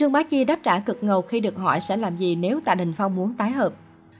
Trương Bá Chi đáp trả cực ngầu khi được hỏi sẽ làm gì nếu Tạ Đình Phong muốn tái hợp.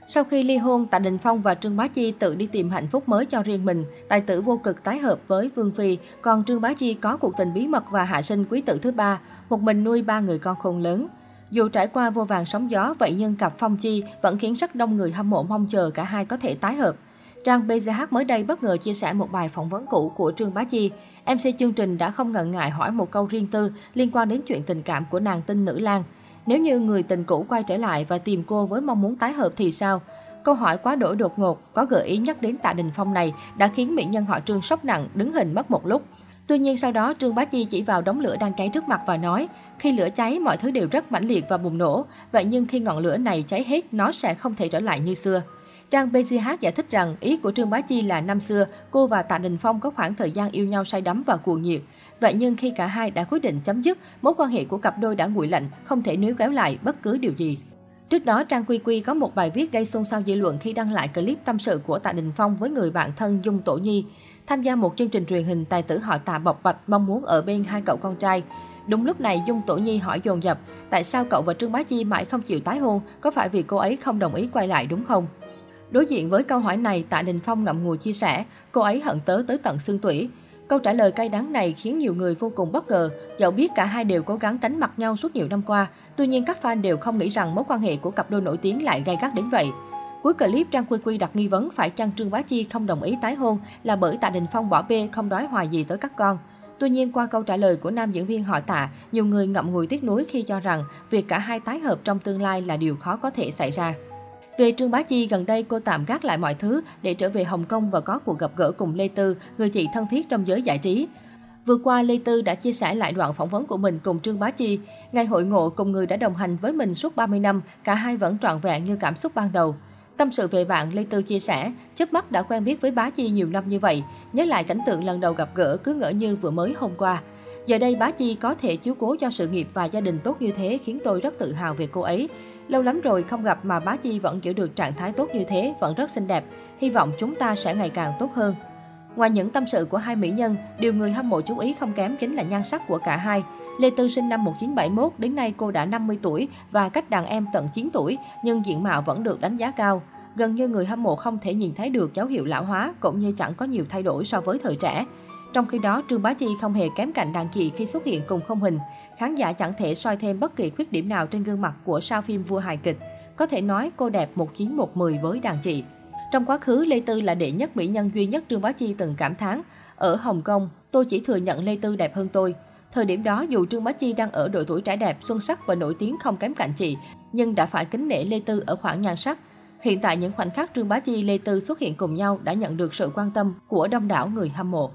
Sau khi ly hôn, Tạ Đình Phong và Trương Bá Chi tự đi tìm hạnh phúc mới cho riêng mình. Tài tử vô cực tái hợp với Vương Phi, còn Trương Bá Chi có cuộc tình bí mật và hạ sinh quý tử thứ ba, một mình nuôi ba người con khôn lớn. Dù trải qua vô vàng sóng gió, vậy nhưng cặp Phong Chi vẫn khiến rất đông người hâm mộ mong chờ cả hai có thể tái hợp. Trang BZH mới đây bất ngờ chia sẻ một bài phỏng vấn cũ của Trương Bá Chi. MC chương trình đã không ngần ngại hỏi một câu riêng tư liên quan đến chuyện tình cảm của nàng tinh nữ Lan. Nếu như người tình cũ quay trở lại và tìm cô với mong muốn tái hợp thì sao? Câu hỏi quá đổi đột ngột, có gợi ý nhắc đến Tạ Đình Phong này đã khiến mỹ nhân họ Trương sốc nặng, đứng hình mất một lúc. Tuy nhiên sau đó Trương Bá Chi chỉ vào đống lửa đang cháy trước mặt và nói, khi lửa cháy mọi thứ đều rất mãnh liệt và bùng nổ, vậy nhưng khi ngọn lửa này cháy hết nó sẽ không thể trở lại như xưa. Trang BCH giải thích rằng ý của Trương Bá Chi là năm xưa, cô và Tạ Đình Phong có khoảng thời gian yêu nhau say đắm và cuồng nhiệt. Vậy nhưng khi cả hai đã quyết định chấm dứt, mối quan hệ của cặp đôi đã nguội lạnh, không thể níu kéo lại bất cứ điều gì. Trước đó, Trang Quy Quy có một bài viết gây xôn xao dư luận khi đăng lại clip tâm sự của Tạ Đình Phong với người bạn thân Dung Tổ Nhi. Tham gia một chương trình truyền hình, tài tử họ Tạ bộc bạch mong muốn ở bên hai cậu con trai. Đúng lúc này, Dung Tổ Nhi hỏi dồn dập, tại sao cậu và Trương Bá Chi mãi không chịu tái hôn, có phải vì cô ấy không đồng ý quay lại đúng không? Đối diện với câu hỏi này, Tạ Đình Phong ngậm ngùi chia sẻ, cô ấy hận tớ tới tận xương tủy. Câu trả lời cay đắng này khiến nhiều người vô cùng bất ngờ, dẫu biết cả hai đều cố gắng tránh mặt nhau suốt nhiều năm qua. Tuy nhiên các fan đều không nghĩ rằng mối quan hệ của cặp đôi nổi tiếng lại gay gắt đến vậy. Cuối clip, Trang Quy Quy đặt nghi vấn phải chăng Trương Bá Chi không đồng ý tái hôn là bởi Tạ Đình Phong bỏ bê không đói hoài gì tới các con. Tuy nhiên, qua câu trả lời của nam diễn viên họ Tạ, nhiều người ngậm ngùi tiếc nuối khi cho rằng việc cả hai tái hợp trong tương lai là điều khó có thể xảy ra. Về Trương Bá Chi, gần đây cô tạm gác lại mọi thứ để trở về Hồng Kông và có cuộc gặp gỡ cùng Lê Tư, người chị thân thiết trong giới giải trí. Vừa qua, Lê Tư đã chia sẻ lại đoạn phỏng vấn của mình cùng Trương Bá Chi. Ngày hội ngộ cùng người đã đồng hành với mình suốt 30 năm, cả hai vẫn trọn vẹn như cảm xúc ban đầu. Tâm sự về bạn, Lê Tư chia sẻ, chớp mắt đã quen biết với Bá Chi nhiều năm như vậy. Nhớ lại cảnh tượng lần đầu gặp gỡ cứ ngỡ như vừa mới hôm qua. Giờ đây Bá Chi có thể chiếu cố cho sự nghiệp và gia đình tốt như thế khiến tôi rất tự hào về cô ấy. Lâu lắm rồi không gặp mà Bá Chi vẫn giữ được trạng thái tốt như thế, vẫn rất xinh đẹp. Hy vọng chúng ta sẽ ngày càng tốt hơn. Ngoài những tâm sự của hai mỹ nhân, điều người hâm mộ chú ý không kém chính là nhan sắc của cả hai. Lê Tư sinh năm 1971, đến nay cô đã 50 tuổi và cách đàn em tận 9 tuổi, nhưng diện mạo vẫn được đánh giá cao. Gần như người hâm mộ không thể nhìn thấy được dấu hiệu lão hóa, cũng như chẳng có nhiều thay đổi so với thời trẻ. Trong khi đó, Trương Bá Chi không hề kém cạnh đàn chị khi xuất hiện cùng không hình. Khán giả chẳng thể soi thêm bất kỳ khuyết điểm nào trên gương mặt của sao phim vua hài kịch. Có thể nói cô đẹp 19110 với đàn chị. Trong quá khứ, Lê Tư là đệ nhất mỹ nhân duy nhất Trương Bá Chi từng cảm thán. Ở Hồng Kông, tôi chỉ thừa nhận Lê Tư đẹp hơn tôi. Thời điểm đó, dù Trương Bá Chi đang ở độ tuổi trẻ đẹp, xuân sắc và nổi tiếng không kém cạnh chị, nhưng đã phải kính nể Lê Tư ở khoảng nhan sắc. Hiện tại những khoảnh khắc Trương Bá Chi Lê Tư xuất hiện cùng nhau đã nhận được sự quan tâm của đông đảo người hâm mộ.